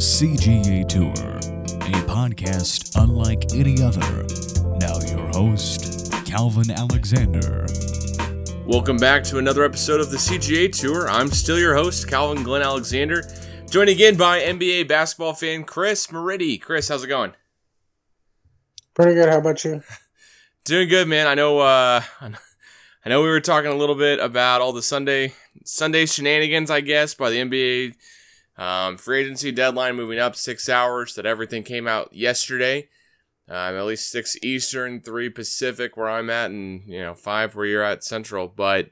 CGA Tour, a podcast unlike any other. Now, your host, Calvin Alexander. Welcome back to another episode of the CGA Tour. I'm still your host, Calvin Glen Alexander, joined again by NBA basketball fan Chris Miriti. Chris, how's it going? Pretty good. How about you? Doing good, man. I know. Uh, I know we were talking a little bit about all the Sunday Sunday shenanigans, I guess, by the NBA um, free agency deadline moving up six hours. That everything came out yesterday. Um, at least six Eastern, three Pacific, where I'm at, and you know five where you're at Central. But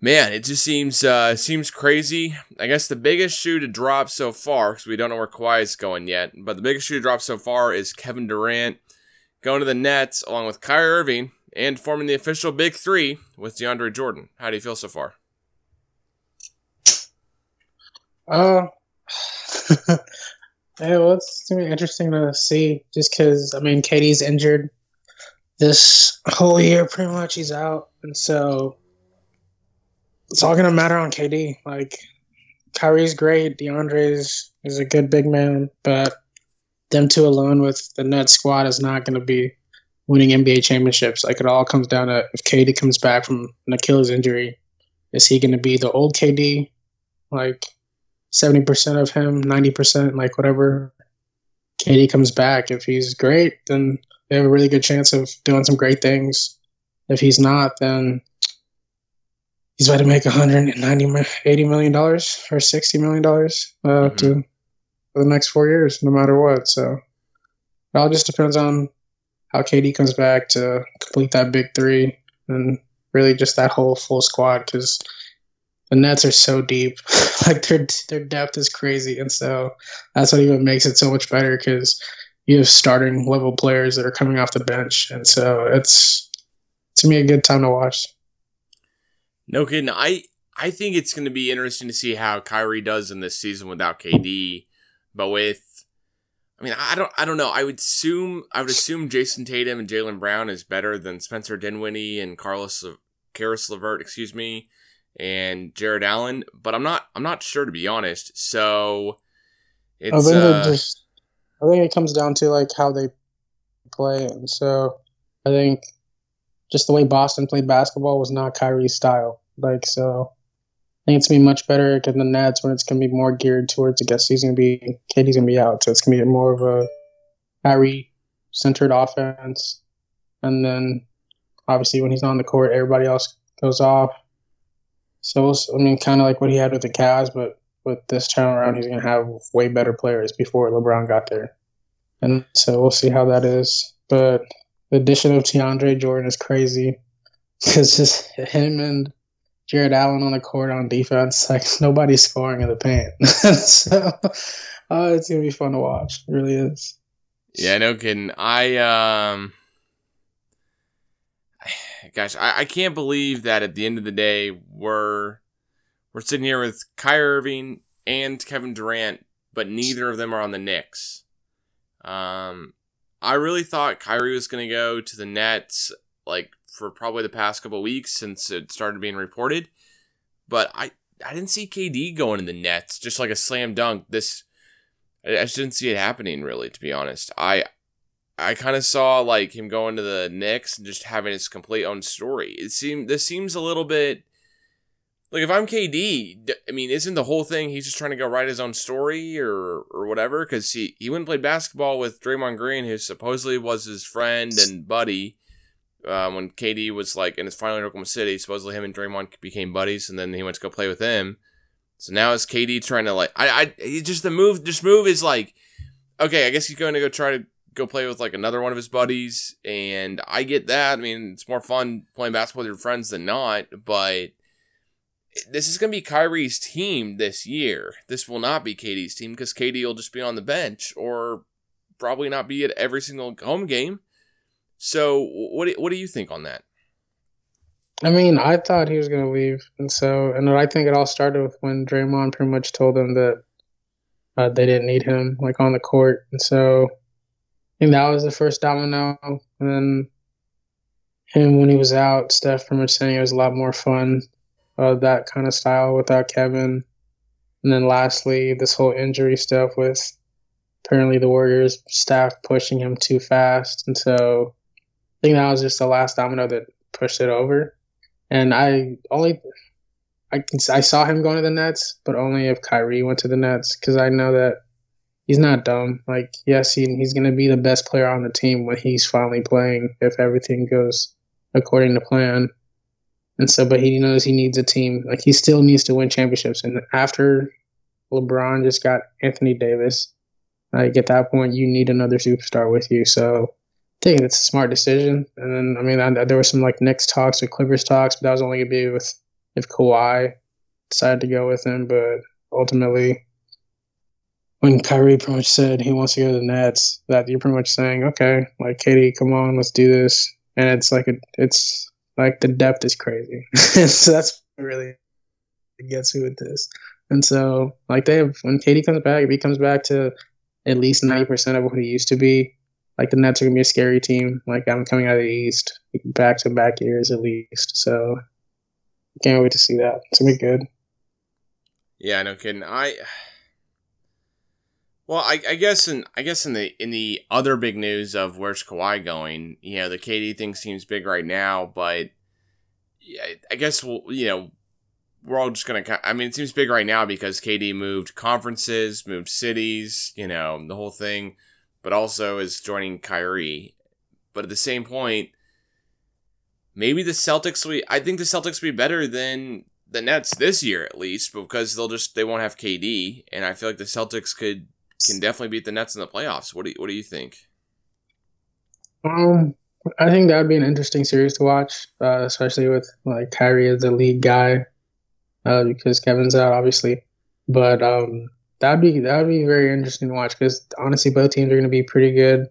man, it just seems uh, seems crazy. I guess the biggest shoe to drop so far, because we don't know where Kawhi's going yet, but the biggest shoe to drop so far is Kevin Durant going to the Nets along with Kyrie Irving and forming the official Big Three with DeAndre Jordan. How do you feel so far? Uh, yeah, well, it's gonna be interesting to see. Just because I mean, KD's injured this whole year, pretty much. He's out, and so it's all gonna matter on KD. Like Kyrie's great, DeAndre's is a good big man, but them two alone with the Nets squad is not gonna be winning NBA championships. Like it all comes down to if KD comes back from an Achilles injury, is he gonna be the old KD? Like 70% of him, 90%, like whatever KD comes back. If he's great, then they have a really good chance of doing some great things. If he's not, then he's about to make 190, 80 million dollars or 60 million dollars uh, mm-hmm. to for the next four years, no matter what. So it all just depends on how KD comes back to complete that big three and really just that whole full squad because the Nets are so deep. like their their depth is crazy, and so that's what even makes it so much better because you have starting level players that are coming off the bench, and so it's to me a good time to watch. No kidding. I I think it's going to be interesting to see how Kyrie does in this season without KD, but with. I mean, I don't, I don't know. I would assume, I would assume Jayson Tatum and Jaylen Brown is better than Spencer Dinwiddie and Carlos, Caris LeVert, excuse me and Jarrett Allen, but I'm not I'm not sure to be honest. So it's I think, uh, just, I think it comes down to like how they play, and so I think just the way Boston played basketball was not Kyrie's style. Like so, I think it's gonna be much better than the Nets when it's gonna be more geared towards. I guess he's gonna be KD's gonna be out, so it's gonna be more of a Kyrie centered offense, and then obviously when he's on the court, everybody else goes off so I mean, kind of like what he had with the Cavs, but with this time around, he's going to have way better players before LeBron got there, and so we'll see how that is. But the addition of DeAndre Jordan is crazy because just him and Jarrett Allen on the court on defense, like nobody's scoring in the paint. so uh, it's gonna be fun to watch. It really is. Yeah, no kidding. I um gosh, I, I can't believe that at the end of the day we're we're sitting here with Kyrie Irving and Kevin Durant, but neither of them are on the Knicks. Um, I really thought Kyrie was going to go to the Nets, like for probably the past couple weeks since it started being reported, but I I didn't see KD going to the Nets just like a slam dunk. This I just didn't see it happening really, to be honest. I I kind of saw like him going to the Knicks and just having his complete own story. It seemed this seems a little bit like if I'm KD, I mean, isn't the whole thing he's just trying to go write his own story or or whatever? Because he he went and played basketball with Draymond Green, who supposedly was his friend and buddy. Um, when KD was like in his final in Oklahoma City, supposedly him and Draymond became buddies, and then he went to go play with him. So now it's KD trying to like I I just the move this move is like okay, I guess he's going to go try to go play with like another one of his buddies, and I get that. I mean, it's more fun playing basketball with your friends than not, but this is going to be Kyrie's team this year. This will not be KD's team because KD will just be on the bench or probably not be at every single home game. So, what do, what do you think on that? I mean, I thought he was going to leave, and so, and I think it all started with when Draymond pretty much told him that uh, they didn't need him like on the court, and so think that was the first domino. And then him when he was out, Steph saying it was a lot more fun, uh, that kind of style without Kevin. And then lastly, this whole injury stuff with apparently the Warriors staff pushing him too fast. And so I think that was just the last domino that pushed it over. And I only I I saw him going to the Nets, but only if Kyrie went to the Nets because I know that he's not dumb. Like yes, he, he's going to be the best player on the team when he's finally playing if everything goes according to plan. And so, but he knows he needs a team. Like he still needs to win championships. And after LeBron just got Anthony Davis, like at that point, you need another superstar with you. So I think it's a smart decision. And then, I mean, I, there were some like Knicks talks or Clippers talks, but that was only gonna be with if Kawhi decided to go with him. But ultimately, when Kyrie pretty much said he wants to go to the Nets, that you're pretty much saying, okay, like KD, come on, let's do this. And it's like a, it's like the depth is crazy. so that's really gets you with this. And so, like they have, when KD comes back, if he comes back to at least ninety percent of what he used to be, like the Nets are gonna be a scary team. Like I'm coming out of the East, back to back years at least. So can't wait to see that. It's gonna be good. Yeah, no kidding. I well, I, I guess in I guess in the in the other big news of where's Kawhi going, you know, the KD thing seems big right now, but yeah, I guess we'll, you know we're all just gonna. I mean, it seems big right now because KD moved conferences, moved cities, you know, the whole thing, but also is joining Kyrie. But at the same point, maybe the Celtics will. I think the Celtics will be better than the Nets this year at least because they'll just they won't have KD, and I feel like the Celtics could can definitely beat the Nets in the playoffs. What do you, what do you think? Um, I think that would be an interesting series to watch, uh, especially with like Kyrie as the lead guy, uh, because Kevin's out obviously. But um, that'd be that'd be very interesting to watch because honestly, both teams are going to be pretty good.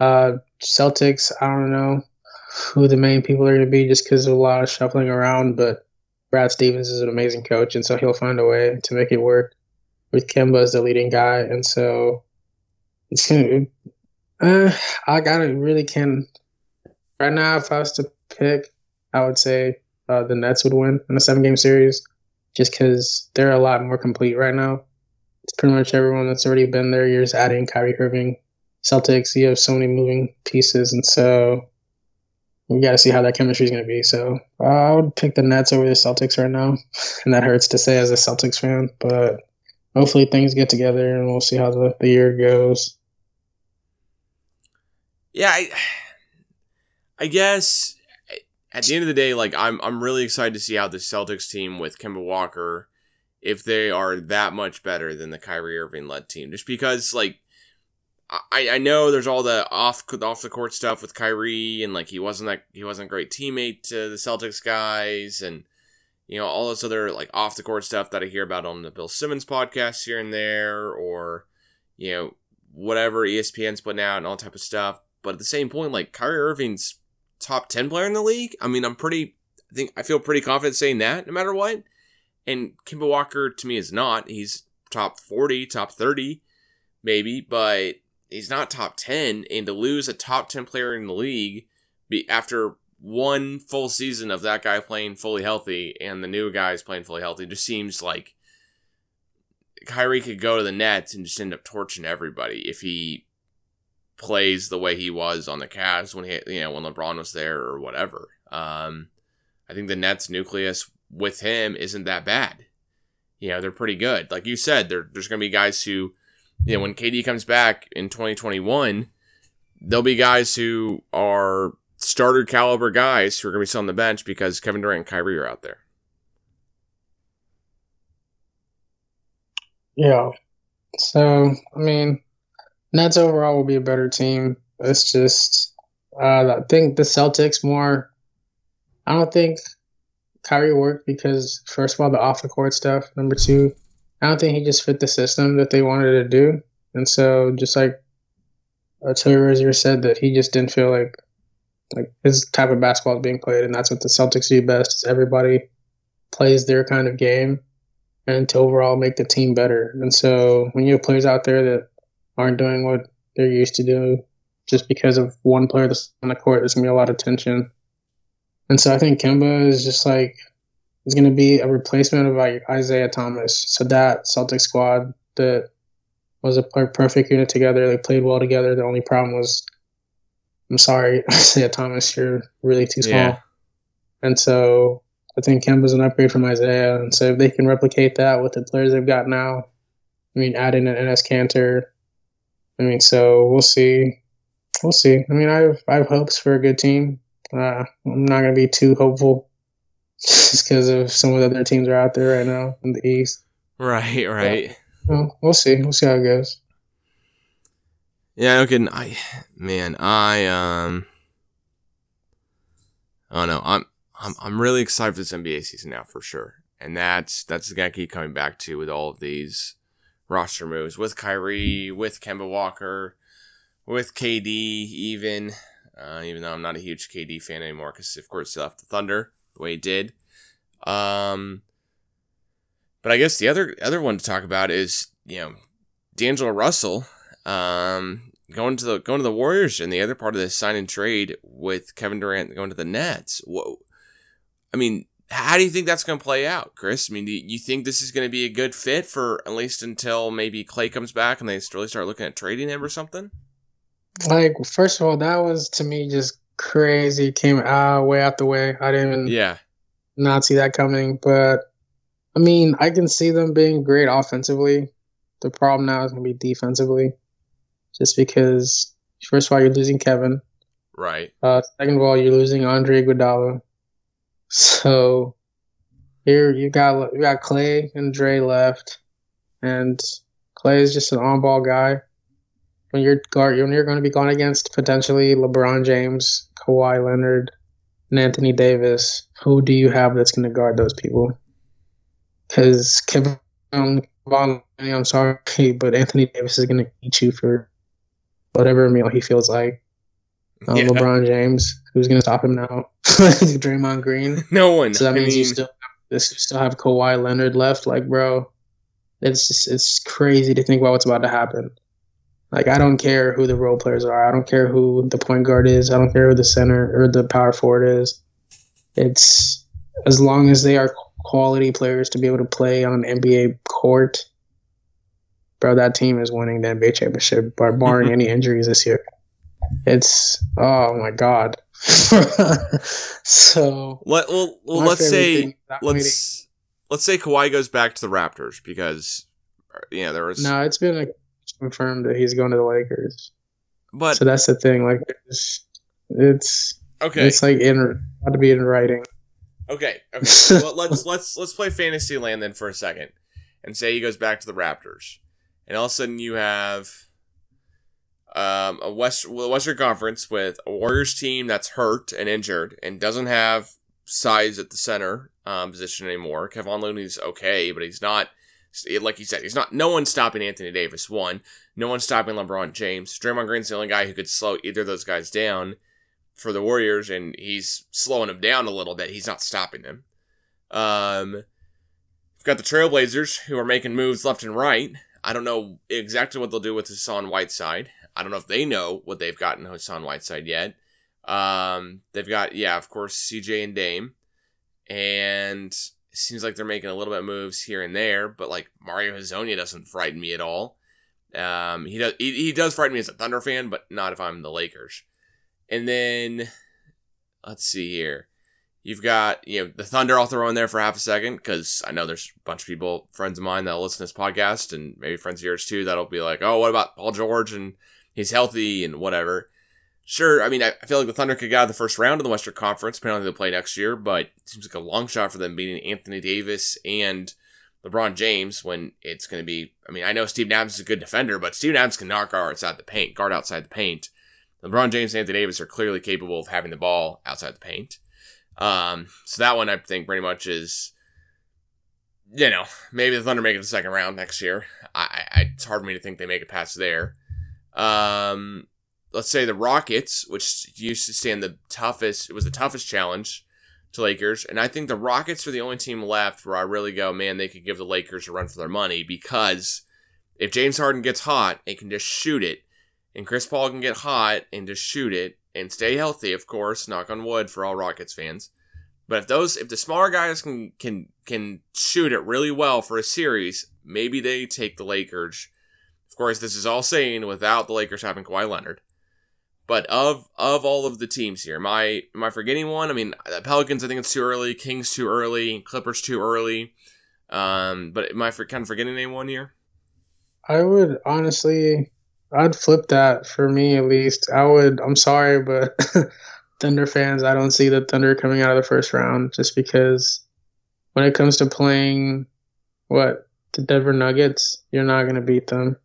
Uh, Celtics, I don't know who the main people are going to be just because of a lot of shuffling around, but Brad Stevens is an amazing coach, and so he'll find a way to make it work with Kemba as the leading guy, and so it's gonna. Uh, I gotta really can. Right now, if I was to pick, I would say uh, the Nets would win in a seven game series, just because they're a lot more complete right now. It's pretty much everyone that's already been there. You're just adding Kyrie Irving, Celtics. You have so many moving pieces, and so we got to see how that chemistry is going to be. So uh, I would pick the Nets over the Celtics right now, and that hurts to say as a Celtics fan, but hopefully things get together and we'll see how the, the year goes. Yeah, I, I guess at the end of the day, like I'm I'm really excited to see how the Celtics team with Kemba Walker, if they are that much better than the Kyrie Irving led team, just because like. I, I know there's all the off off the court stuff with Kyrie and like he wasn't that he wasn't a great teammate to the Celtics guys and you know, all this other like off the court stuff that I hear about on the Bill Simmons podcast here and there, or you know, whatever ESPN's putting out and all type of stuff. But at the same point, like Kyrie Irving's top ten player in the league. I mean, I'm pretty. I think I feel pretty confident saying that, no matter what. And Kemba Walker to me is not. He's top forty, top thirty, maybe, but he's not top ten. And to lose a top ten player in the league be after one full season of that guy playing fully healthy and the new guys playing fully healthy just seems like Kyrie could go to the Nets and just end up torching everybody if he plays the way he was on the Cavs when he you know when LeBron was there or whatever. Um, I think the Nets nucleus with him isn't that bad. You know, they're pretty good. Like you said, there, there's going to be guys who, you know, when KD comes back in 2021, there'll be guys who are starter caliber guys who are going to be still on the bench because Kevin Durant and Kyrie are out there. Yeah. So, I mean, Nets overall will be a better team. It's just, uh, I think the Celtics more. I don't think Kyrie worked because, first of all, the off the court stuff. Number two, I don't think he just fit the system that they wanted to do. And so, just like Terry Rozier said, that he just didn't feel like like his type of basketball is being played, and that's what the Celtics do best. Is everybody plays their kind of game, and to overall make the team better. And so when you have players out there that aren't doing what they're used to do, just because of one player that's on the court, there's gonna be a lot of tension. And so I think Kemba is just like is going to be a replacement of like Isaiah Thomas. So that Celtic squad that was a perfect unit together. They played well together. The only problem was, I'm sorry, Isaiah Thomas, you're really too small. Yeah. And so I think Kemba's an upgrade from Isaiah. And so if they can replicate that with the players they've got now, I mean, add in an Enes Kanter. I mean, so we'll see. We'll see. I mean, I have I have hopes for a good team. Uh, I'm not gonna be too hopeful just because of some of the other teams are out there right now in the East. Right, right. But, well, we'll see. We'll see how it goes. Yeah, okay. I man, I um, I don't know. I'm I'm I'm really excited for this NBA season now for sure, and that's that's gonna keep coming back to with all of these roster moves with Kyrie, with Kemba Walker, with KD, even. Uh, even though I'm not a huge KD fan anymore, because of course he left the Thunder the way he did. Um, but I guess the other other one to talk about is you know D'Angelo Russell um, going to the going to the Warriors and the other part of this sign and trade with Kevin Durant going to the Nets. Whoa. I mean, how do you think that's going to play out, Chris? I mean, do you think this is going to be a good fit for at least until maybe Klay comes back and they really start looking at trading him or something? Like, first of all, that was to me just crazy. Came out way out the way. I didn't even yeah not see that coming. But I mean, I can see them being great offensively. The problem now is going to be defensively, just because first of all you're losing Kevin, right? Uh, second of all, you're losing Andre Iguodala. So here you got you got Klay and Dre left, and Klay is just an on-ball guy. When you're guard, when you're going to be going against potentially LeBron James, Kawhi Leonard, and Anthony Davis, who do you have that's going to guard those people? Because Kevin I'm sorry, but Anthony Davis is going to eat you for whatever meal he feels like. Um, yeah. LeBron James, who's going to stop him now? Draymond Green. No one. So that I means mean... you still you still have Kawhi Leonard left. Like, bro, it's just it's crazy to think about what's about to happen. Like, I don't care who the role players are. I don't care who the point guard is. I don't care who the center or the power forward is. It's as long as they are quality players to be able to play on an NBA court, bro. That team is winning the NBA championship, by barring any injuries this year. It's oh my god. so let well, well let's say let's let's say Kawhi goes back to the Raptors because uh, you know there was no. It's been like confirmed that he's going to the Lakers. But so that's the thing. Like it's it's okay. It's like in got to be in writing. Okay. Okay. well, let's let's let's play fantasy land then for a second, and say he goes back to the Raptors, and all of a sudden you have um, a West Western Conference with a Warriors team that's hurt and injured and doesn't have size at the center um, position anymore. Kevon Looney's okay, but he's not like you said. He's not. No one's stopping Anthony Davis. One, no one's stopping LeBron James. Draymond Green's the only guy who could slow either of those guys down for the Warriors, and he's slowing them down a little bit. He's not stopping them. Um, we've got the Trailblazers who are making moves left and right. I don't know exactly what they'll do with Hassan Whiteside. I don't know if they know what they've gotten Hassan Whiteside yet. Um, they've got, yeah, of course, CJ and Dame. And it seems like they're making a little bit moves here and there, but like Mario Hezonja doesn't frighten me at all. Um, he does, he, he does frighten me as a Thunder fan, but not if I'm the Lakers. And then, let's see here. You've got, you know, the Thunder I'll throw in there for half a second because I know there's a bunch of people, friends of mine that'll listen to this podcast and maybe friends of yours too, that'll be like, oh, what about Paul George and he's healthy and whatever. Sure, I mean, I feel like the Thunder could get out of the first round of the Western Conference, depending on who they play next year, but it seems like a long shot for them beating Anthony Davis and LeBron James when it's going to be. I mean, I know Steve Adams is a good defender, but Steve can knock guard outside the paint, guard outside the paint. LeBron James and Anthony Davis are clearly capable of having the ball outside the paint. Um, so that one I think pretty much is, you know, maybe the Thunder make it the second round next year. I, I it's hard for me to think they make it past there. Um, let's say the Rockets, which used to stand the toughest, it was the toughest challenge to Lakers, and I think the Rockets are the only team left where I really go, man, they could give the Lakers a run for their money because if James Harden gets hot, it can just shoot it, and Chris Paul can get hot and just shoot it and stay healthy, of course, knock on wood for all Rockets fans. But if those if the smaller guys can can can shoot it really well for a series, maybe they take the Lakers. Of course, this is all saying without the Lakers having Kawhi Leonard. But of of all of the teams here, am I am I forgetting one? I mean, the Pelicans, I think it's too early. Kings too early. Clippers too early. Um, but am I for, kind of forgetting anyone here? I would honestly, I'd flip that for me at least. I would. I'm sorry, but Thunder fans, I don't see the Thunder coming out of the first round just because when it comes to playing what the Denver Nuggets, you're not going to beat them.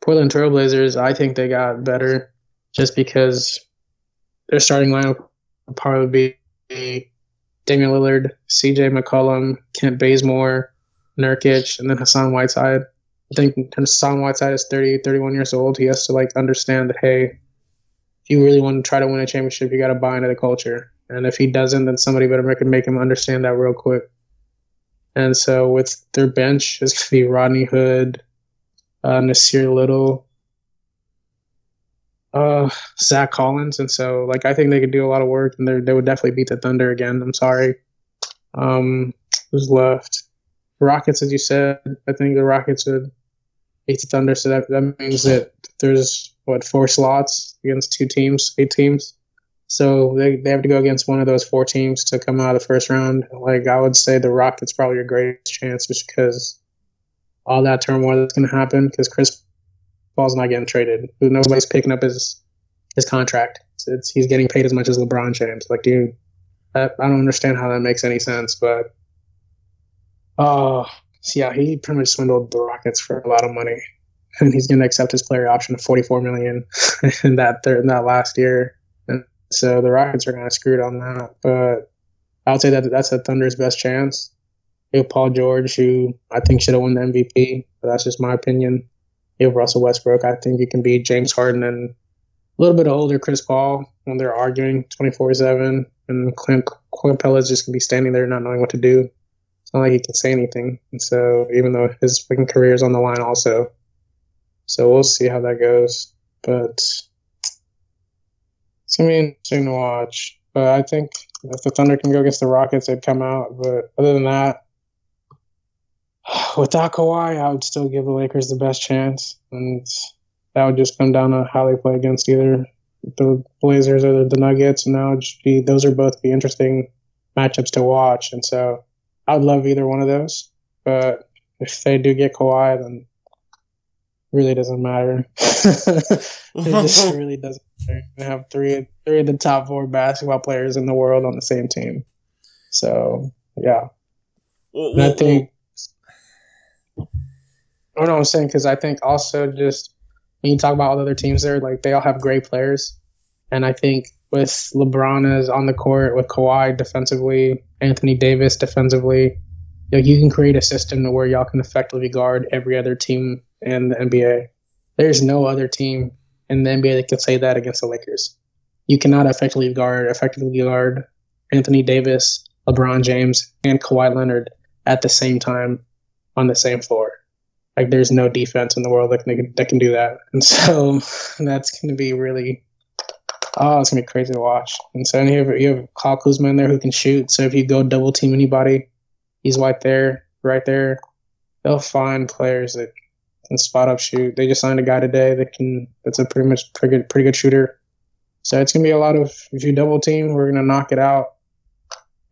Portland Trailblazers, I think they got better just because their starting lineup would probably be Damian Lillard, CJ McCollum, Kent Bazemore, Nurkic, and then Hassan Whiteside. I think Hassan Whiteside is 30, 31 years old. He has to like understand that, hey, if you really want to try to win a championship, you got to buy into the culture. And if he doesn't, then somebody better make, make him understand that real quick. And so with their bench, it's going to be Rodney Hood, uh, Nassir Little, uh, Zach Collins. And so, like, I think they could do a lot of work and they would definitely beat the Thunder again. I'm sorry. Um, who's left? Rockets, as you said, I think the Rockets would beat the Thunder. So that, that means that there's what four slots against two teams, eight teams. So they, they have to go against one of those four teams to come out of the first round. Like I would say, the Rockets probably your greatest chance, just because all that turmoil that's going to happen. Because Chris Paul's not getting traded. Nobody's picking up his his contract. It's, it's, he's getting paid as much as LeBron James. Like, dude, I, I don't understand how that makes any sense. But uh, yeah, he pretty much swindled the Rockets for a lot of money and he's going to accept his player option of 44 million in that third, in that last year. And so the Rockets are kind of screwed on that. But I would say that that's the Thunder's best chance. You have Paul George, who I think should have won the MVP, but that's just my opinion. You have Russell Westbrook. I think you can beat James Harden and a little bit older Chris Paul when they're arguing 24 7. And Clint, Clint Capela's just going to be standing there not knowing what to do. Not like he can say anything. And so even though his fucking career is on the line also, so we'll see how that goes. But it's gonna be interesting to watch. But I think if the Thunder can go against the Rockets, they'd come out. But other than that, without Kawhi, I would still give the Lakers the best chance, and that would just come down to how they play against either the Blazers or the Nuggets, and that would just be those are both be interesting matchups to watch. And so I would love either one of those. But if they do get Kawhi, then really doesn't matter. it just really doesn't matter. They have three three of the top four basketball players in the world on the same team. So yeah, well, well, I think. Well, oh no, I'm saying because I think also just when you talk about all the other teams there, like they all have great players, and I think with LeBron is on the court, with Kawhi defensively, Anthony Davis defensively, you, know, you can create a system to where y'all can effectively guard every other team in the NBA. There's no other team in the NBA that can say that against the Lakers. You cannot effectively guard effectively guard Anthony Davis, LeBron James, and Kawhi Leonard at the same time on the same floor. Like there's no defense in the world that can that can do that, and so that's going to be really oh, it's to be crazy to watch. And so you have you have Kyle Kuzma in there who can shoot. So if you go double team anybody, he's right there, right there. They'll find players that can spot up shoot. They just signed a guy today that can that's a pretty much pretty good pretty good shooter. So it's gonna be a lot of if you double team, we're gonna knock it out,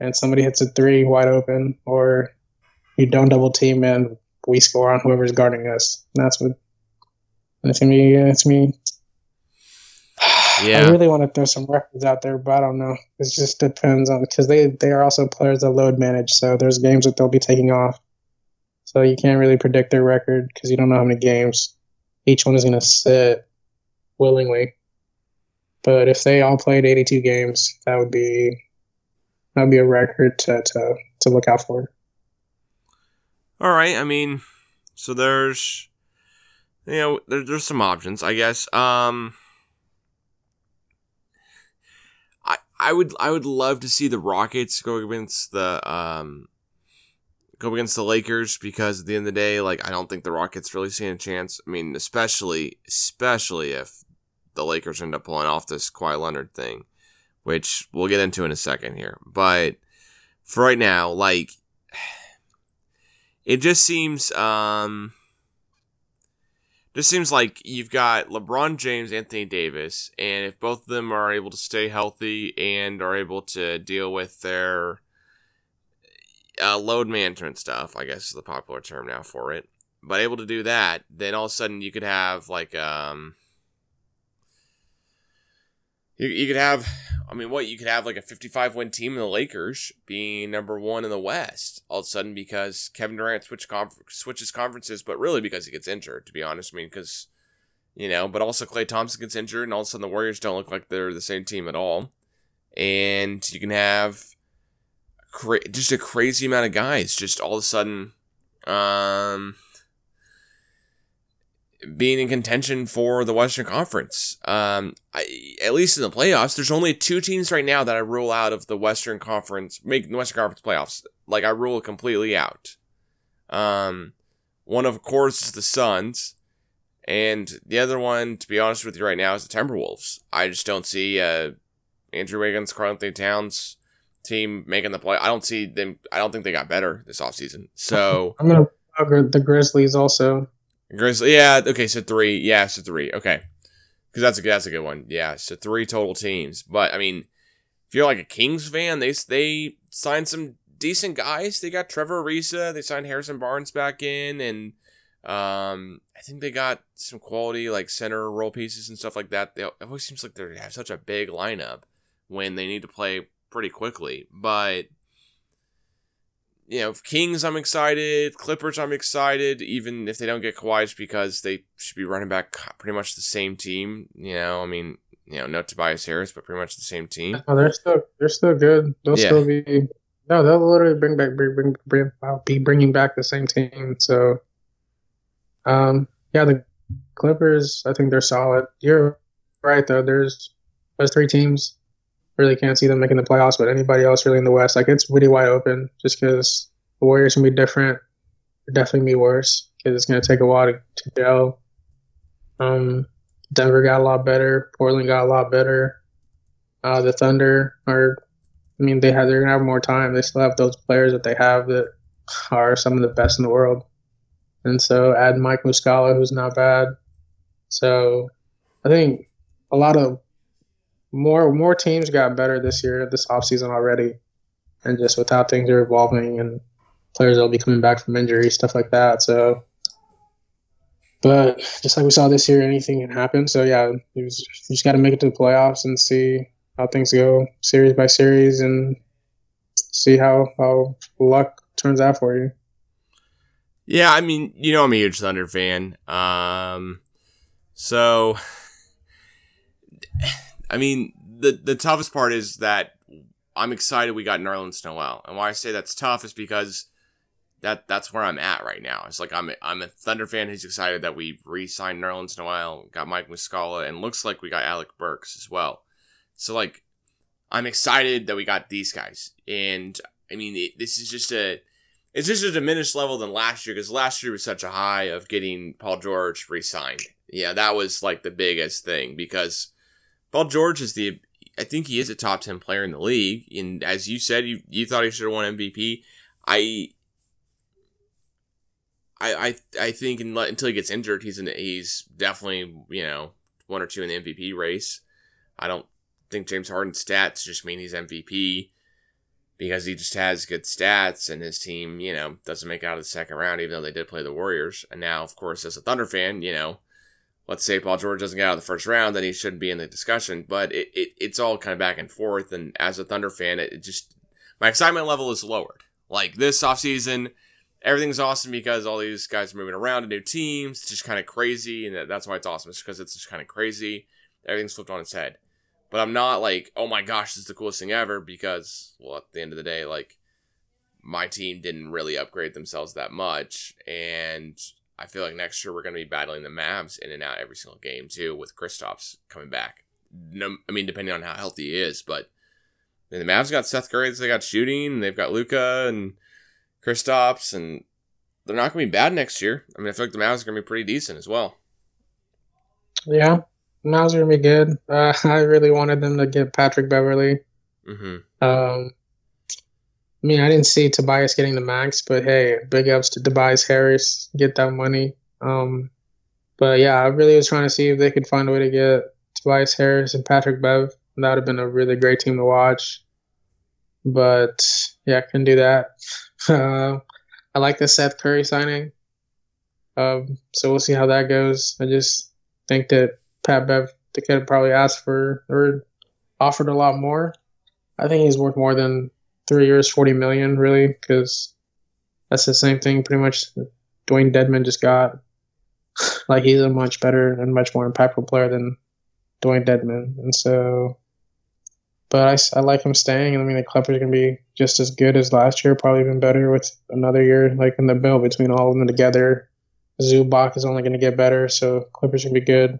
and somebody hits a three wide open, or you don't double team and we score on whoever's guarding us. And that's what it's gonna be. It's me. Yeah. I really want to throw some records out there, but I don't know. It just depends on because they they are also players that load manage. So there's games that they'll be taking off so you can't really predict their record because you don't know how many games each one is going to sit willingly. But if they all played 82 games, that would be that would be a record to to, to look out for. All right, I mean, so there's you know there, there's some options, I guess. Um, I would I would love to see the Rockets go against the um go against the Lakers because at the end of the day, like I don't think the Rockets really stand a chance. I mean, especially especially if the Lakers end up pulling off this Kawhi Leonard thing, which we'll get into in a second here. But for right now, like it just seems um just seems like you've got LeBron James, Anthony Davis, and if both of them are able to stay healthy and are able to deal with their uh, load management stuff, I guess is the popular term now for it, but able to do that, then all of a sudden you could have like um you, you could have I mean what you could have like a 55 win team in the Lakers being number 1 in the West all of a sudden because Kevin Durant switch conf- switches conferences but really because he gets injured to be honest. I mean cuz you know but also Klay Thompson gets injured and all of a sudden the Warriors don't look like they're the same team at all. And you can have cra- just a crazy amount of guys just all of a sudden um being in contention for the Western Conference. Um, I, at least in the playoffs, there's only two teams right now that I rule out of the Western Conference, making the Western Conference playoffs. Like I rule it completely out. Um, one of course is the Suns, and the other one, to be honest with you, right now is the Timberwolves. I just don't see uh, Andrew Wiggins, Karl-Anthony Towns team making the play. I don't see them. I don't think they got better this offseason. So I'm gonna the Grizzlies also. Grizzly, yeah, okay, so three, yeah, so three, okay, because that's a that's a good one, yeah, so three total teams. But I mean, if you're like a Kings fan, they they signed some decent guys. They got Trevor Ariza, they signed Harrison Barnes back in, and um, I think they got some quality like center role pieces and stuff like that. They, it always seems like they have such a big lineup when they need to play pretty quickly, but you know, Kings, I'm excited. Clippers, I'm excited. Even if they don't get Kawhi, just because they should be running back pretty much the same team. You know, I mean, you know, no Tobias Harris, but pretty much the same team. Oh, they're still they're still good. They'll yeah. still be. No, they'll literally bring back bring, bring, bring I'll be bringing back the same team. So, um, yeah, the Clippers, I think they're solid. You're right though. There's there's three teams really can't see them making the playoffs, but anybody else really in the West, like it's really wide open just because the Warriors can be different. They're definitely be worse because it's going to take a while to, to gel. Um, Denver got a lot better. Portland got a lot better. Uh, the Thunder are, I mean, they have they're gonna have more time. They still have those players that they have that are some of the best in the world. And so add Mike Muscala, who's not bad. So I think a lot of more more teams got better this year, this offseason already, and just with how things are evolving and players that'll be coming back from injury, stuff like that. So, but just like we saw this year, anything can happen. So yeah, you just, you just got to make it to the playoffs and see how things go, series by series, and see how how luck turns out for you. Yeah, I mean, you know, I'm a huge Thunder fan. Um, so I mean, the the toughest part is that I'm excited we got Nerlens Noel, and why I say that's tough is because that that's where I'm at right now. It's like I'm a, I'm a Thunder fan who's excited that we re-signed Nerlens Noel, got Mike Muscala, and looks like we got Alec Burks as well. So like, I'm excited that we got these guys, and I mean, it, this is just a it's just a diminished level than last year because last year was such a high of getting Paul George re-signed. Yeah, that was like the biggest thing because Paul George is the I think he is a top ten player in the league, and as you said, you you thought he should have won MVP. I I I, I think until he gets injured, he's in he's definitely you know one or two in the MVP race. I don't think James Harden's stats just mean he's MVP because he just has good stats and his team, you know, doesn't make out of the second round, even though they did play the Warriors. And now, of course, as a Thunder fan, you know, let's say Paul George doesn't get out of the first round, then he shouldn't be in the discussion. But it, it it's all kind of back and forth. And as a Thunder fan, it, it just my excitement level is lowered. Like this offseason, everything's awesome because all these guys are moving around to new teams. It's just kind of crazy, and that's why it's awesome. It's because it's just kind of crazy. Everything's flipped on its head. But I'm not like, oh my gosh, this is the coolest thing ever because, well, at the end of the day, like my team didn't really upgrade themselves that much, and I feel like next year we're going to be battling the Mavs in and out every single game too, with Kristaps coming back. No, I mean, depending on how healthy he is, but the Mavs got Seth Curry, they got shooting, they've got Luka and Kristaps, and they're not going to be bad next year. I mean, I feel like the Mavs are going to be pretty decent as well. Yeah, Mavs are going to be good. Uh, I really wanted them to get Patrick Beverley. Mm-hmm. Um, I mean, I didn't see Tobias getting the max, but hey, big ups to Tobias Harris, get that money. Um, but yeah, I really was trying to see if they could find a way to get Tobias Harris and Patrick Bev. That would have been a really great team to watch. But yeah, couldn't do that. Uh, I like the Seth Curry signing. Um, so we'll see how that goes. I just think that Pat Bev they could have probably asked for or offered a lot more. I think he's worth more than three years, forty million, really, because that's the same thing pretty much Dewayne Dedmon just got. like he's a much better and much more impactful player than Dewayne Dedmon, and so. But I, I like him staying, and I mean the Clippers are gonna be just as good as last year, probably even better with another year like in the bill between all of them together. Zubac is only gonna get better, so Clippers are gonna be good.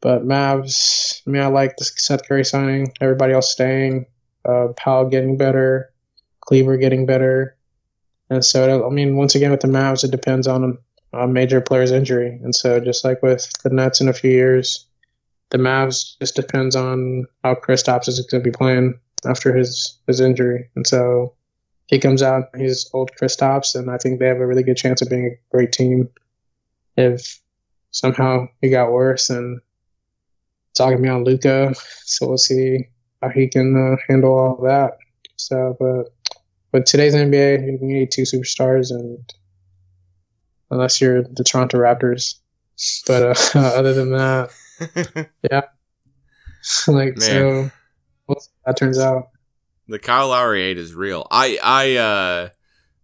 But Mavs, I mean, I like the Seth Curry signing. Everybody else staying. Uh, Powell getting better. Kleber getting better. And so, I mean, once again with the Mavs, it depends on a major player's injury. And so, just like with the Nets in a few years, the Mavs just depends on how Chris Kristaps is going to be playing after his his injury. And so, he comes out, he's old Chris Kristaps, and I think they have a really good chance of being a great team. If somehow he got worse and talking to me on Luka, so we'll see how he can uh, handle all that. So, but with today's NBA, you need two superstars, and unless you're the Toronto Raptors, but uh, other than that, yeah, like Man. so, we'll that turns out. The Kyle Lowry hate is real. I, I, uh,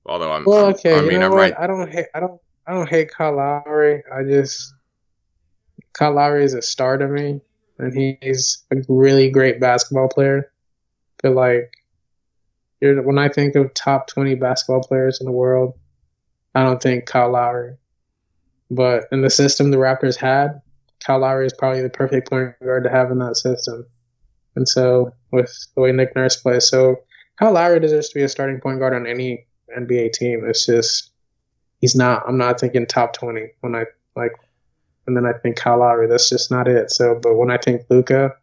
although I'm, well, okay, I mean, I'm what? right. I don't hate, I don't, I don't hate Kyle Lowry. I just Kyle Lowry is a star to me and he's a really great basketball player. But like, when I think of top twenty basketball players in the world, I don't think Kyle Lowry. But in the system the Raptors had, Kyle Lowry is probably the perfect point guard to have in that system. And so with the way Nick Nurse plays, so Kyle Lowry deserves to be a starting point guard on any NBA team. It's just he's not. I'm not thinking top twenty when I like and then I think Kyle Lowry. That's just not it. So, but when I think Luka,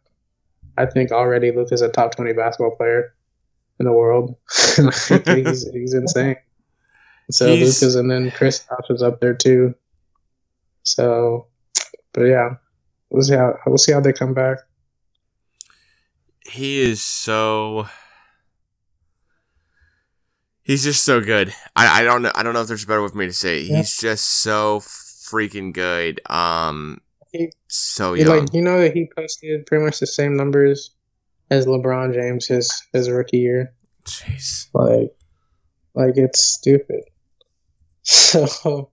I think already Luka's a top twenty basketball player in the world. he's he's insane. So he's, Luka's and then Chris is up there too. So, but yeah, we'll see how we'll see how they come back. He is so. He's just so good. I, I don't know. I don't know if there's a better way for me to say. It. Yeah. He's just so freaking good. Um, he, so young. Like you know that he posted pretty much the same numbers as LeBron James his his rookie year. Jeez. Like, like it's stupid. So,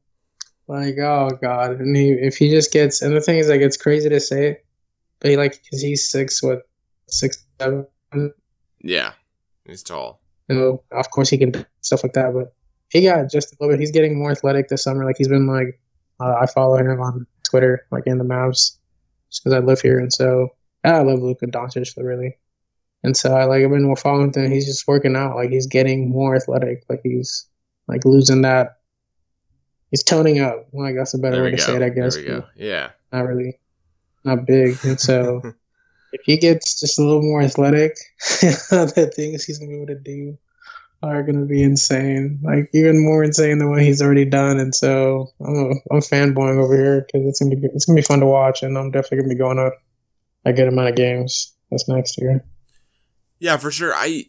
like, oh god, and he if he just gets and the thing is like it's crazy to say, but he like because he's six what six seven. Yeah, he's tall. You know, of course he can stuff like that, but he got just a little bit. He's getting more athletic this summer. Like he's been like uh, I follow him on Twitter, like in the Mavs, just because I live here, and so I love Luka Doncic really. And so I like I've been following him. He's just working out, like he's getting more athletic, like he's like losing that. He's toning up. I guess a better way to go. say it. I guess. There we go. Yeah. Not really, not big, and so if he gets just a little more athletic, the things he's gonna be able to do are going to be insane, like even more insane than what he's already done. And so I'm I'm fanboying over here because it's gonna be it's gonna be fun to watch, and I'm definitely gonna be going up a good amount of games this next year. Yeah, for sure. I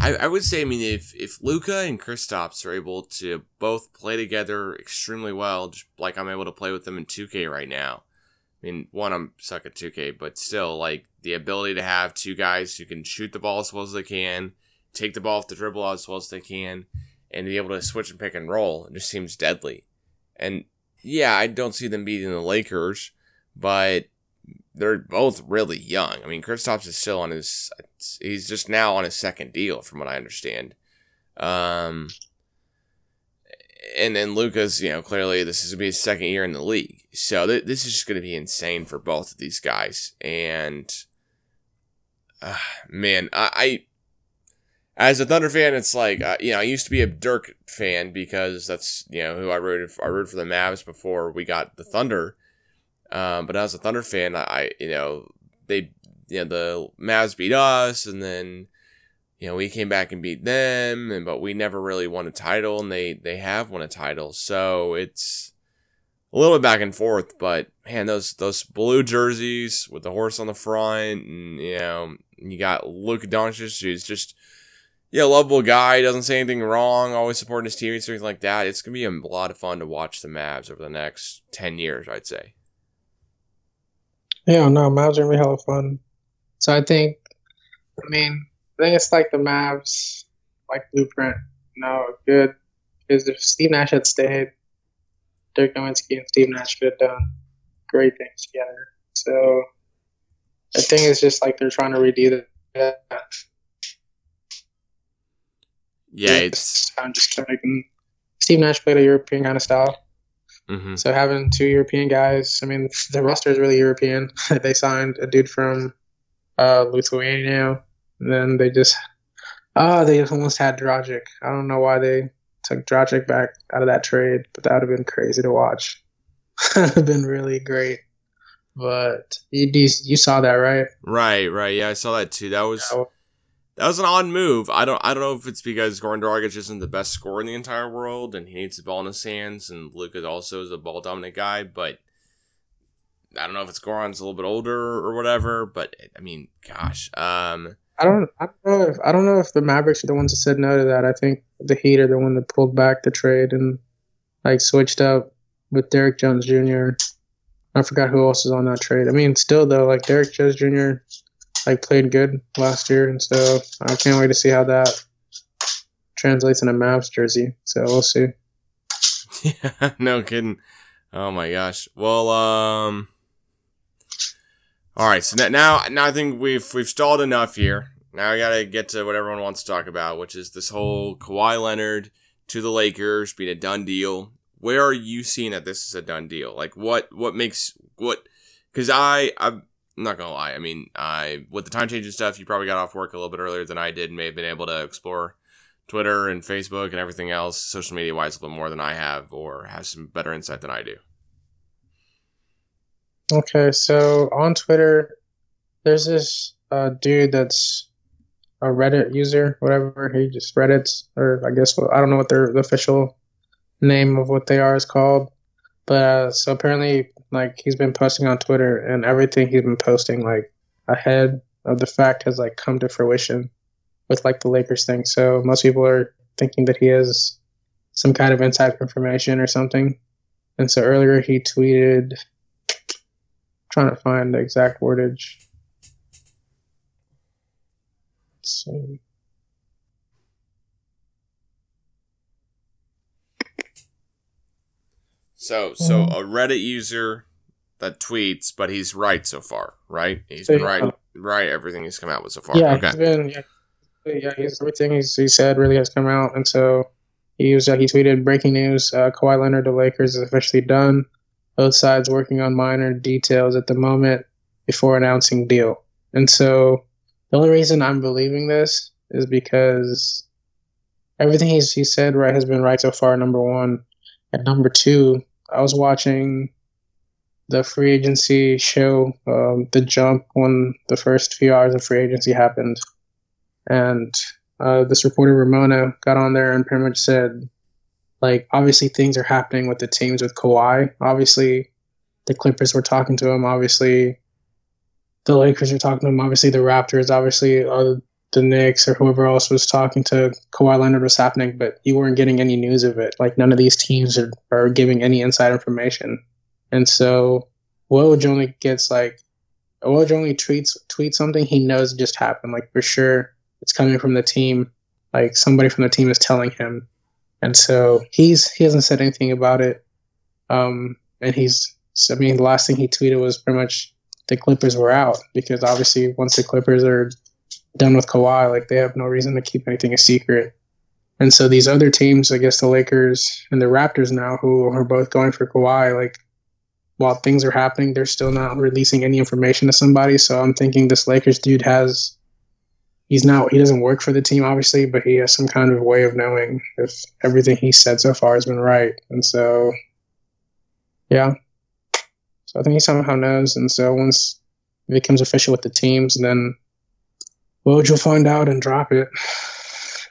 I, I would say, I mean, if if Luka and Kristaps are able to both play together extremely well, just like I'm able to play with them in 2K right now. I mean, one, I'm suck at 2K, but still, like the ability to have two guys who can shoot the ball as well as they can, take the ball off the dribble as well as they can, and be able to switch and pick and roll. It just seems deadly. And yeah, I don't see them beating the Lakers, but they're both really young. I mean, Kristaps is still on his, he's just now on his second deal, from what I understand. Um, and then Luka's, you know, clearly this is going to be his second year in the league. So th- this is just going to be insane for both of these guys. And, uh, man, I, I as a Thunder fan, it's like uh, you know I used to be a Dirk fan because that's you know who I rooted for. I rooted for the Mavs before we got the Thunder. Um, but as a Thunder fan, I you know they you know the Mavs beat us, and then you know, we came back and beat them, and but we never really won a title, and they they have won a title, so it's a little bit back and forth. But man, those those blue jerseys with the horse on the front, and you know, you got Luka Doncic, who's just yeah, lovable guy, doesn't say anything wrong, always supporting his teammates, everything like that. It's gonna be a lot of fun to watch the Mavs over the next ten years, I'd say. Yeah, no, Mavs are gonna be hella fun. So I think, I mean, I think it's like the Mavs, like blueprint. You know, good because if Steve Nash had stayed, Dirk Nowitzki and Steve Nash could have done great things together. So I think it's just like they're trying to redo that. Yeah, it's just making Steve Nash played a European kind of style. mhm. So having two European guys, I mean, the roster is really European. they signed a dude from uh, Lithuania, and then they just, oh, they almost had Dragic. I don't know why they took Dragic back out of that trade, but that would have been crazy to watch. that would have been really great. But you, you you saw that, right? right, right. Yeah, I saw that too. That was Yeah. That was an odd move. I don't I don't know if it's because Goran Dragic isn't the best scorer in the entire world, and he needs the ball in his hands, and Luka also is a ball dominant guy, but. I don't know if it's Goran's a little bit older or whatever, but I mean, gosh, um, I don't, I don't know if I don't know if the Mavericks are the ones that said no to that. I think the Heat are the one that pulled back the trade and like switched up with Derrick Jones Jr. I forgot who else is on that trade. I mean, still though, like Derrick Jones Jr. like played good last year, and so I can't wait to see how that translates in a Mavs jersey. So we'll see. Yeah, no kidding. Oh my gosh. Well, um, all right. So now, now I think we've we've stalled enough here. Now I gotta get to what everyone wants to talk about, which is this whole Kawhi Leonard to the Lakers being a done deal. Where are you seeing that this is a done deal? Like, what what makes what? Because I I I'm not gonna lie. I mean, I with the time changing stuff, you probably got off work a little bit earlier than I did. and May have been able to explore Twitter and Facebook and everything else, social media wise, a little more than I have, or have some better insight than I do. Okay, so on Twitter, there's this uh, dude that's a Reddit user, whatever. He just Reddits, or I guess I don't know what their the official name of what they are is called. But uh, so apparently, like he's been posting on Twitter, and everything he's been posting like ahead of the fact has like come to fruition with like the Lakers thing. So most people are thinking that he has some kind of inside information or something. And so earlier he tweeted trying to find the exact wordage. Let's see. So, so a Reddit user that tweets, but he's right so far, right? He's been right, right. Everything he's come out with so far. Yeah, okay. he's been yeah, yeah. He's everything he's, he said really has come out, and so he was uh, he tweeted breaking news: uh, Kawhi Leonard to Lakers is officially done. Both sides working on minor details at the moment before announcing deal. And so the only reason I'm believing this is because everything he's he said right has been right so far. Number one, and number two, I was watching the free agency show, um, the jump when the first few hours of free agency happened, and uh, this reporter Ramona got on there and pretty much said, like, obviously things are happening with the teams with Kawhi. Obviously, the Clippers were talking to him. Obviously, the Lakers were talking to him. Obviously, the Raptors. Obviously, uh, the Knicks or whoever else was talking to Kawhi Leonard was happening, but you weren't getting any news of it. Like none of these teams are, are giving any inside information. And so Woj only gets like Woj only tweets tweets something he knows just happened. Like for sure it's coming from the team. Like somebody from the team is telling him. And so he's he hasn't said anything about it. Um and he's I mean the last thing he tweeted was pretty much the Clippers were out because obviously once the Clippers are done with Kawhi, like they have no reason to keep anything a secret. And so these other teams, I guess the Lakers and the Raptors now, who are both going for Kawhi, like while things are happening, they're still not releasing any information to somebody. So I'm thinking this Lakers dude has he's not he doesn't work for the team obviously, but he has some kind of way of knowing if everything he said so far has been right. And so yeah. So I think he somehow knows and so once it becomes official with the teams then Woj will find out and drop it.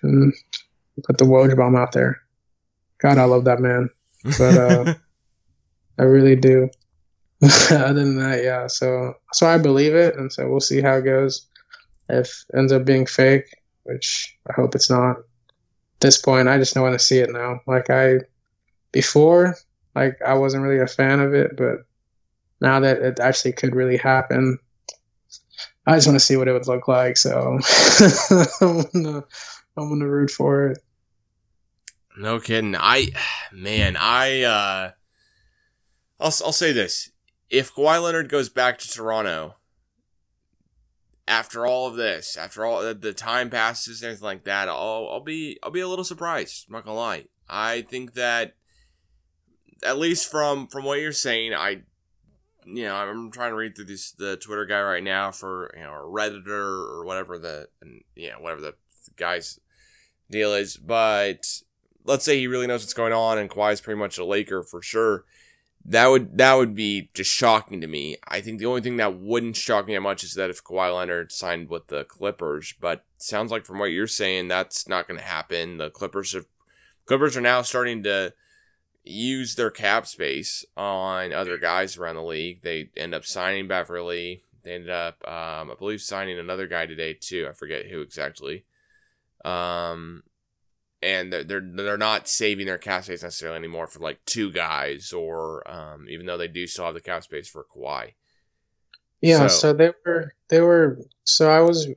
And put the Woj bomb out there. God, I love that man. But uh, I really do. Other than that, yeah. So so I believe it, and so we'll see how it goes. If it ends up being fake, which I hope it's not. At this point, I just don't want to see it now. Like I before, like I wasn't really a fan of it, but now that it actually could really happen, I just want to see what it would look like. So I'm gonna I'm gonna root for it. No kidding. I man, I uh I'll I'll say this. If Kawhi Leonard goes back to Toronto after all of this, after all the time passes and like that, I'll I'll be I'll be a little surprised. I'm not gonna lie. I think that at least from from what you're saying, I you know I'm trying to read through this the Twitter guy right now for you know a redditor or whatever the and know whatever the guy's deal is, but let's say he really knows what's going on and Kawhi's pretty much a Laker for sure. That would that would be just shocking to me. I think the only thing that wouldn't shock me that much is that if Kawhi Leonard signed with the Clippers, but sounds like from what you're saying that's not going to happen. The Clippers have Clippers are now starting to use their cap space on other guys around the league. They end up signing Beverley. They ended up, um, I believe, signing another guy today too. I forget who exactly. Um, and they're they're, they're not saving their cap space necessarily anymore for like two guys, or um, even though they do still have the cap space for Kawhi. Yeah, so, so they were they were so I was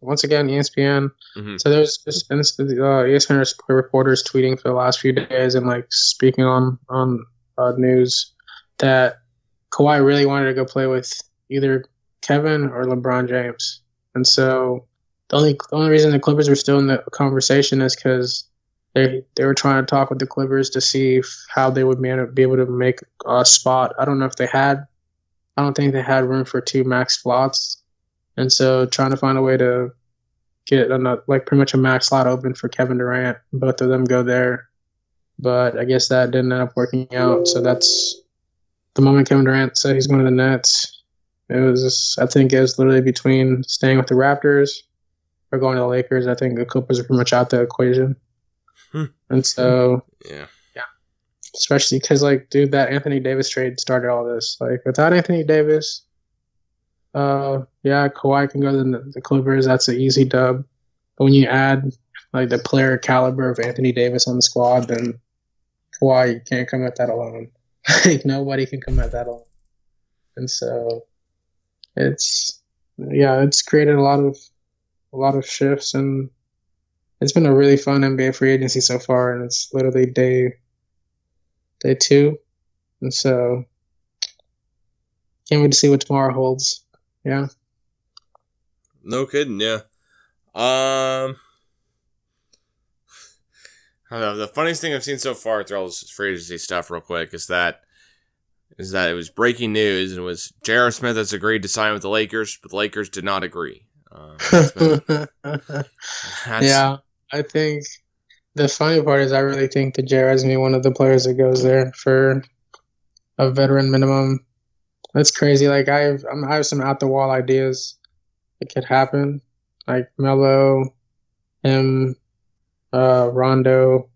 once again ESPN. Mm-hmm. So there's just uh, ESPN reporters tweeting for the last few days and like speaking on on uh, news that Kawhi really wanted to go play with either Kevin or LeBron James, and so the only the only reason the Clippers were still in the conversation is because they they were trying to talk with the Clippers to see if, how they would man, be able to make a spot. I don't know if they had I don't think they had room for two max slots, and so trying to find a way to get a, like pretty much a max slot open for Kevin Durant, both of them go there. But I guess that didn't end up working out. So that's the moment Kevin Durant said he's going to the Nets. It was, I think, it was literally between staying with the Raptors or going to the Lakers. I think the Clippers are pretty much out the equation. Hmm. And so, yeah, especially because like dude that anthony davis trade started all this. Like without anthony davis uh yeah Kawhi can go to the, the clippers. That's an easy dub. But when you add like the player caliber of anthony davis on the squad then Kawhi can't come at that alone. Like nobody can come at that alone. And so it's yeah it's created a lot of a lot of shifts and it's been a really fun NBA free agency so far, and it's literally day day two, and so can't wait to see what tomorrow holds. Yeah. No kidding. Yeah. Um. I don't know. The funniest thing I've seen so far through all this free agency stuff, real quick, is that is that it was breaking news and it was J.R. Smith has agreed to sign with the Lakers, but the Lakers did not agree. Um, been, yeah, I think the funny part is I really think that Jared's be one of the players that goes there for a veteran minimum. That's crazy. Like I have, I have some out the wall ideas that could happen, like Melo, him, uh, Rondo.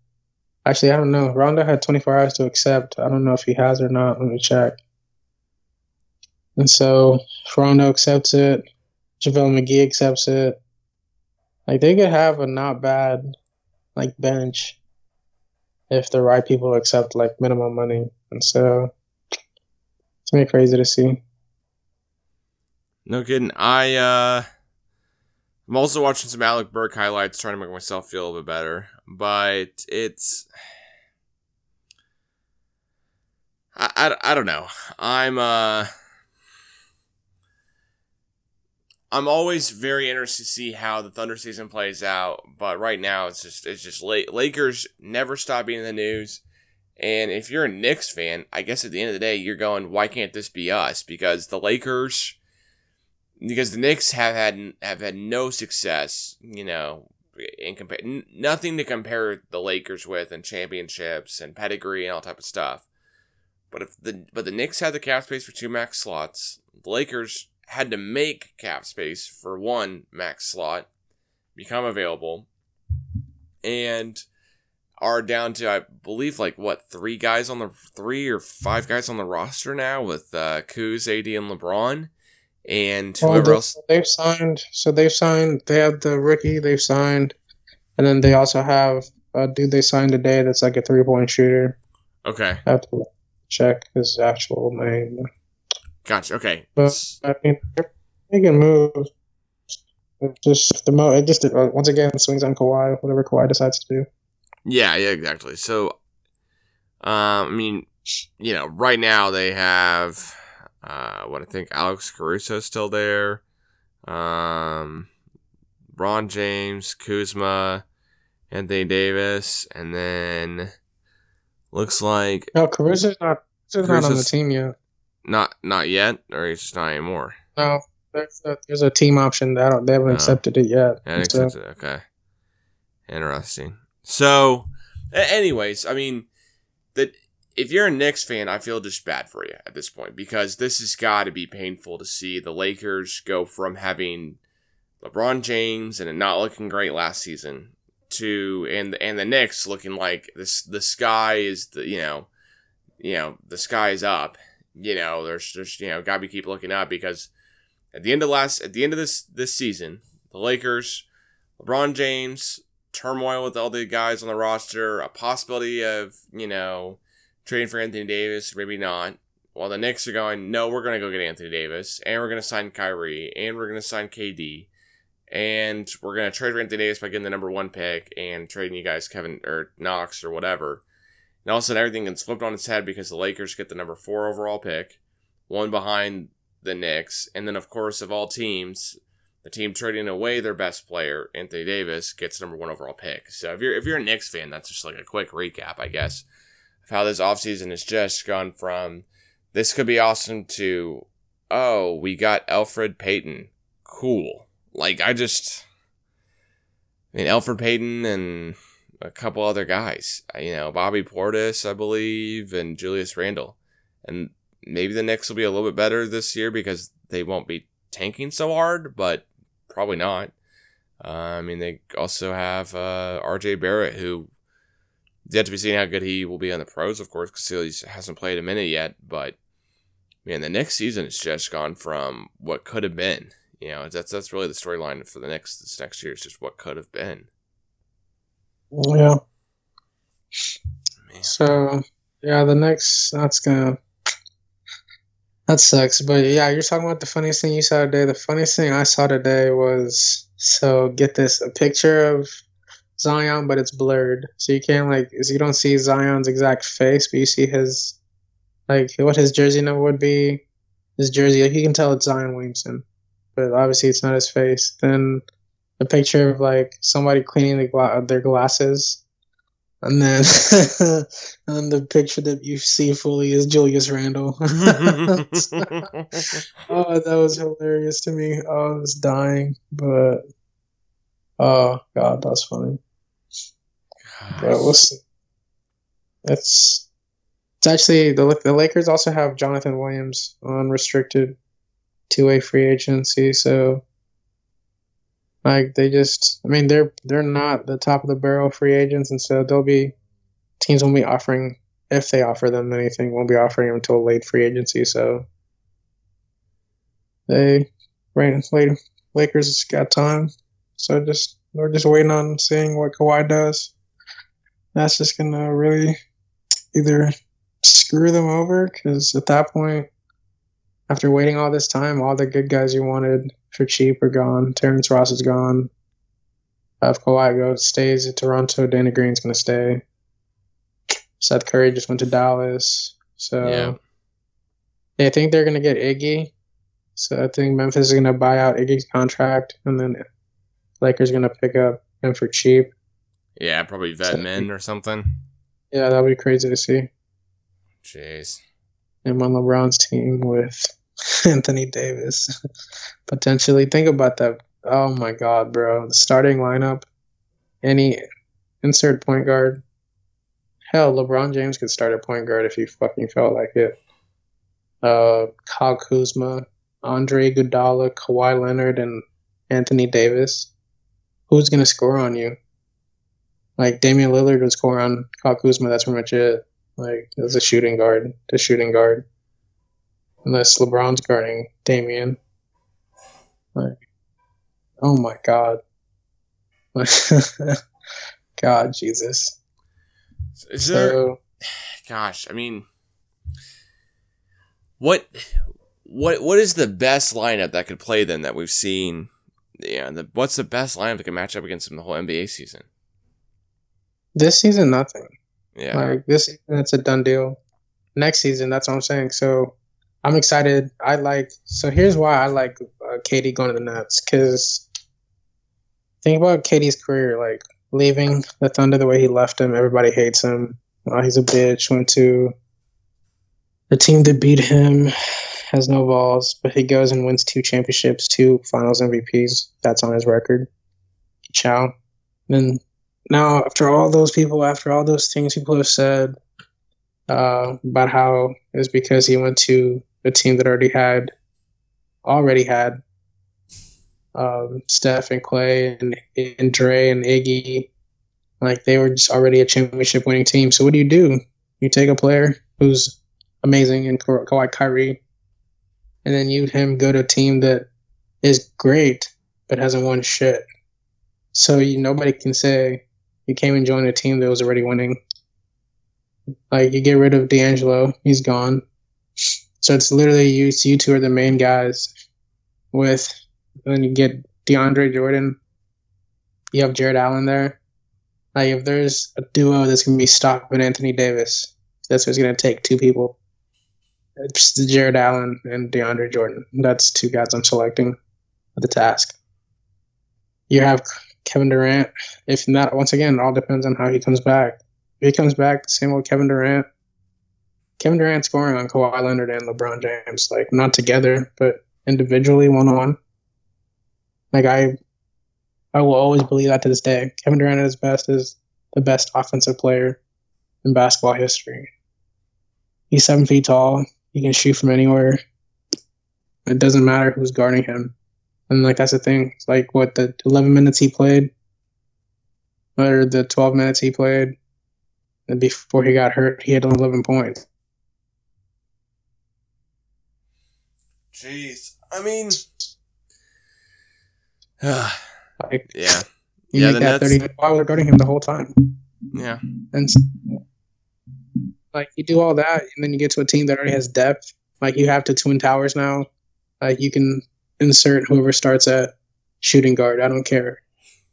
Actually, I don't know. Rondo had 24 hours to accept. I don't know if he has or not. Let me check. And so Rondo accepts it, JaVale McGee accepts it. Like they could have a not bad like bench if the right people accept like minimum money. And so it's me crazy to see. No kidding. I uh I'm also watching some Alec Burks highlights trying to make myself feel a little bit better. But it's I, I, I don't know. I'm uh I'm always very interested to see how the Thunder season plays out, but right now it's just it's just late. Lakers never stop being in the news. And if you're a Knicks fan, I guess at the end of the day you're going, why can't this be us? Because the Lakers, because the Knicks have had have had no success, you know, in compare nothing to compare the Lakers with in championships and pedigree and all type of stuff. But if the but the Knicks have the cap space for two max slots, the Lakers had to make cap space for one max slot become available and are down to I believe like what three guys on the three or five guys on the roster now with uh Kuz, AD, and LeBron, and Well, whoever they- else. They've signed. So they've signed. They have the rookie. They've signed, and then they also have a dude they signed today that's like a three point shooter. Okay, I have to check his actual name. Gotcha. Okay, But I mean, making moves. It just the mo. It just uh, once again swings on Kawhi. Whatever Kawhi decides to do. yeah, yeah, exactly. So, um, I mean, you know, right now they have uh, what I think Alex Caruso is still there, um, Ron James, Kuzma, Anthony Davis, and then looks like No, Caruso's not. Caruso's not on the team yet. Not not yet, or he's just not anymore. No, there's a, there's a team option. That don't, they haven't Oh. accepted it yet. So- accepted. Okay. Interesting. So, anyways, I mean, that if you're a Knicks fan, I feel just bad for you at this point because this has got to be painful to see the Lakers go from having LeBron James and it not looking great last season to and and the Knicks looking like this the sky is the you know you know the sky is up. You know, there's just you know got to be keep looking up because at the end of last at the end of this this season, the Lakers, LeBron James, turmoil with all the guys on the roster, a possibility of, you know, trading for Anthony Davis, maybe not. While the Knicks are going, no, we're to go get Anthony Davis, and we're to sign Kyrie, and we're to sign KD, and we're to trade for Anthony Davis by getting the number one pick and trading you guys Kevin or Knox or whatever. And all of a sudden, everything gets flipped on its head because the Lakers get the number four overall pick, one behind the Knicks, and then of course of all teams, the team trading away their best player, Anthony Davis, gets number one overall pick. So if you're if you're a Knicks fan, that's just like a quick recap, I guess, of how this offseason has just gone from this could be awesome to oh, we got Elfrid Payton. Cool. Like I just I mean Elfrid Payton and a couple other guys. You know, Bobby Portis, I believe, and Julius Randle. And maybe the Knicks will be a little bit better this year because they won't be tanking so hard, but probably not. Uh, I mean, they also have uh, RJ Barrett, who yet to be seen how good he will be on the pros, of course, because he hasn't played a minute yet. But man, the next season has just gone from what could have been. You know, that's that's really the storyline for the next this next year. Is just what could have been. Yeah. Man. So yeah, the next that's gonna that sucks. But yeah, you're talking about the funniest thing you saw today. The funniest thing I saw today was so get this a picture of Zion, but it's blurred, so you can't like so you don't see Zion's exact face, but you see his like what his jersey number would be. His jersey, like you can tell it's Zion Williamson, but obviously it's not his face. Then a picture of like somebody cleaning the gla- their glasses and then, and the picture that you see fully is Julius Randle. oh, that was hilarious to me. Oh, I was dying, but oh god, that's funny. But we'll see. It's it's actually the the Lakers also have Johnathan Williams on restricted two way free agency, so like they just, I mean, they're they're not the top of the barrel free agents, and so they'll be teams won't be offering if they offer them anything, won't be offering them until late free agency. So they, right, late Lakers got time, so just we're just waiting on seeing what Kawhi does. That's just gonna really either screw them over because at that point, after waiting all this time, all the good guys you wanted for cheap are gone. Terrence Ross is gone. If Kawhi goes stays at Toronto, Danny Green's gonna stay. Seth Curry just went to Dallas, so Yeah. I think they're gonna get Iggy. So I think Memphis is gonna buy out Iggy's contract, and then Lakers gonna pick up him for cheap. yeah, probably vet men or something. Yeah, that would be crazy to see Jeez. him on LeBron's team with Anthony Davis. Potentially, think about that. Oh my God, bro! The starting lineup, any insert point guard. Hell, LeBron James could start at point guard if he fucking felt like it. Uh, Kyle Kuzma, Andre Iguodala, Kawhi Leonard, and Anthony Davis, who's gonna score on you? Like Damian Lillard would score on Kyle Kuzma. That's pretty much it. Like as a shooting guard, the shooting guard, unless LeBron's guarding Damian. Like, oh my god. God, Jesus. Is there? So Gosh, I mean, what, what, what is the best lineup that could play them that we've seen? Yeah, the, what's the best lineup that can match up against them the whole NBA season? this season, nothing. Yeah, Like this season, it's a done deal. Next season, that's what I'm saying. So I'm excited. I like. So here's why I like uh, KD going to the Nets because think about KD's career. Like leaving the Thunder the way he left him, everybody hates him. Oh, he's a bitch. Went to the team that beat him has no balls, but he goes and wins two championships, two Finals MVPs. That's on his record. Ciao. Then now, after all those people, after all those things people have said uh, about how it was because he went to a team that already had, already had um, Steph and Klay and, and Dre and Iggy, like they were just already a championship winning team. So what do you do? You take a player who's amazing and Ka- Kawhi Kyrie, and then you him go to a team that is great but hasn't won shit. So you, nobody can say you came and joined a team that was already winning. Like you get rid of D'Angelo, he's gone. So it's literally you. You two are the main guys. With then you get DeAndre Jordan. You have Jarrett Allen there. Like if there's a duo that's gonna be stopping Anthony Davis, that's what's gonna take two people. It's Jarrett Allen and DeAndre Jordan. That's two guys I'm selecting for the task. You have Kevin Durant. If not, once again, it all depends on how he comes back. If he comes back the same old Kevin Durant, Kevin Durant scoring on Kawhi Leonard and LeBron James, like not together, but individually, one on one. Like I, I will always believe that to this day. Kevin Durant at his best is the best offensive player in basketball history. He's seven feet tall. He can shoot from anywhere. It doesn't matter who's guarding him. And like that's the thing. It's like what the 11 minutes he played, or the 12 minutes he played, and before he got hurt, he had 11 points. Jeez, I mean, yeah, Like yeah, you Yeah, make the that Nets- 30 while they're guarding him the whole time. yeah. And like you do all that, and then you get to a team that already has depth. Like you have to twin towers now. Like you can insert whoever starts at shooting guard. I don't care.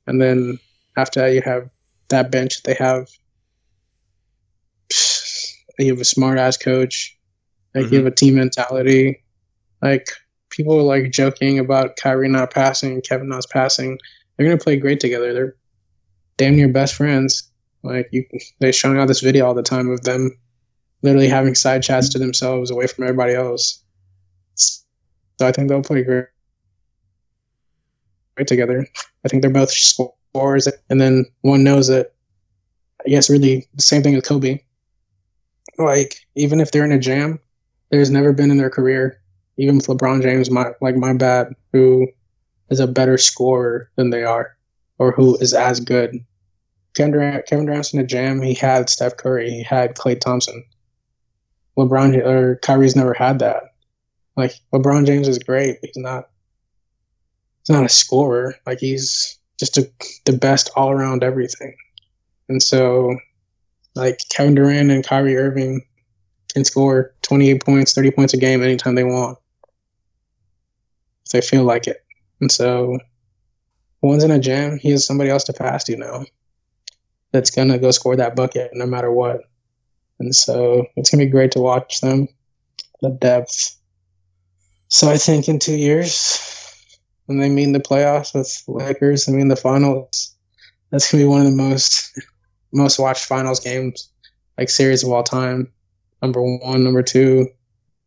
And then after that, you have that bench. They have you have a smart ass coach. Like you mm-hmm. have a team mentality. Like people are like joking about Kyrie not passing, Kevin not passing. They're gonna play great together. They're damn near best friends. Like you, they're showing out this video all the time of them literally having side chats to themselves away from everybody else. So I think they'll play great, great together. I think they're both scorers, and then one knows that. I guess really the same thing with Kobe. Like even if they're in a jam, there's never been in their career, even with LeBron James, my like my bad, who is a better scorer than they are, or who is as good. Kevin Durant, Kevin Durant's in a jam. He had Steph Curry. He had Klay Thompson. LeBron or Kyrie's never had that. Like LeBron James is great, but he's not. He's not a scorer. Like he's just a, the best all around everything. And so, like Kevin Durant and Kyrie Irving can score 28 points, 30 points a game anytime they want. If they feel like it. And so, one's in a jam, he has somebody else to pass to now that's going to go score that bucket no matter what. And so, it's going to be great to watch them, the depth. So, I think in two years, when they meet in the playoffs with Lakers, I mean, the finals, that's going to be one of the most most watched finals games, like series of all time. Number one, number two.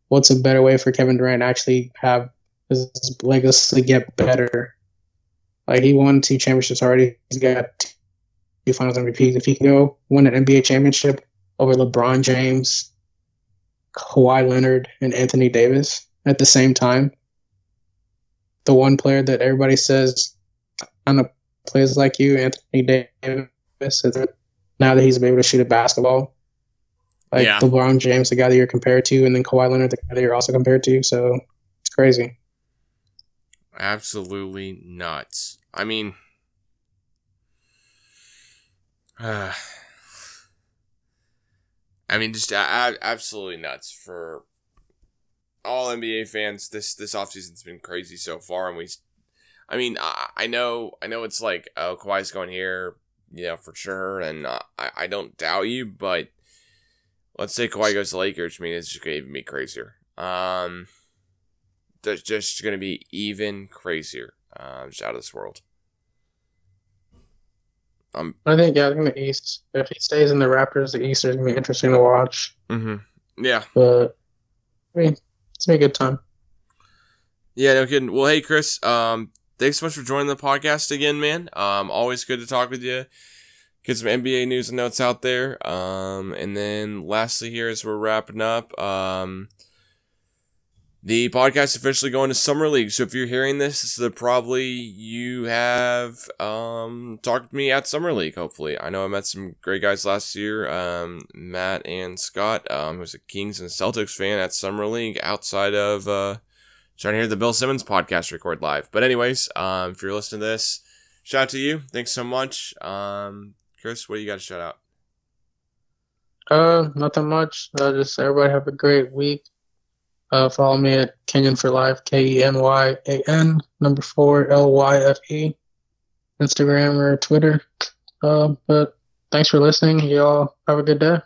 What's a better way for Kevin Durant to actually have his legacy get better? Like he won two championships already. He's got two finals MVPs. If he can go win an NBA championship over LeBron James, Kawhi Leonard, and Anthony Davis at the same time, the one player that everybody says kind of plays like you, Anthony Davis. Now that he's able to shoot a basketball, like Yeah. LeBron James, the guy that you're compared to, and then Kawhi Leonard, the guy that you're also compared to. So it's crazy. Absolutely nuts. I mean, uh, I mean, just uh, absolutely nuts for all NBA fans. This this offseason's been crazy so far, and we, I mean, I, I know, I know it's like, oh, Kawhi's going here, you know, for sure, and uh, I, I don't doubt you, but let's say Kawhi goes to Lakers, I mean, it's just gonna even be crazier. Um, that's just going to be even crazier. Uh, just out of this world. Um. I think yeah, I think the East. If he stays in the Raptors, the East is gonna be interesting to watch. Mm-hmm. Yeah. But I mean, it's gonna be a good time. Yeah. No kidding. Well, hey, Chris. Um. Thanks so much for joining the podcast again, man. Um. Always good to talk with you. Get some NBA news and notes out there. Um. And then lastly, here as we're wrapping up. Um. The podcast is officially going to summer league. So if you're hearing this, this is probably you have um talked to me at summer league. Hopefully, I know I met some great guys last year. Um, Matt and Scott, um, who's a Kings and Celtics fan at summer league outside of uh trying to hear the Bill Simmons podcast record live. But anyways, um, if you're listening to this, shout out to you. Thanks so much. Um, Chris, what do you got to shout out? Uh, nothing much. Uh, just everybody have a great week. Uh, follow me at Kenyan for Life, K E N Y A N number four L Y F E, Instagram or Twitter. Uh, but thanks for listening. Y'all have a good day.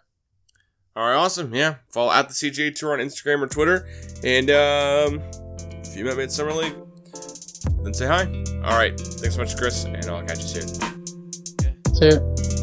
All right, awesome. Yeah, follow at the CJ Tour on Instagram or Twitter, and um, if you met me at Summer League, then say hi. All right, thanks so much, Chris, and I'll catch you soon. See ya.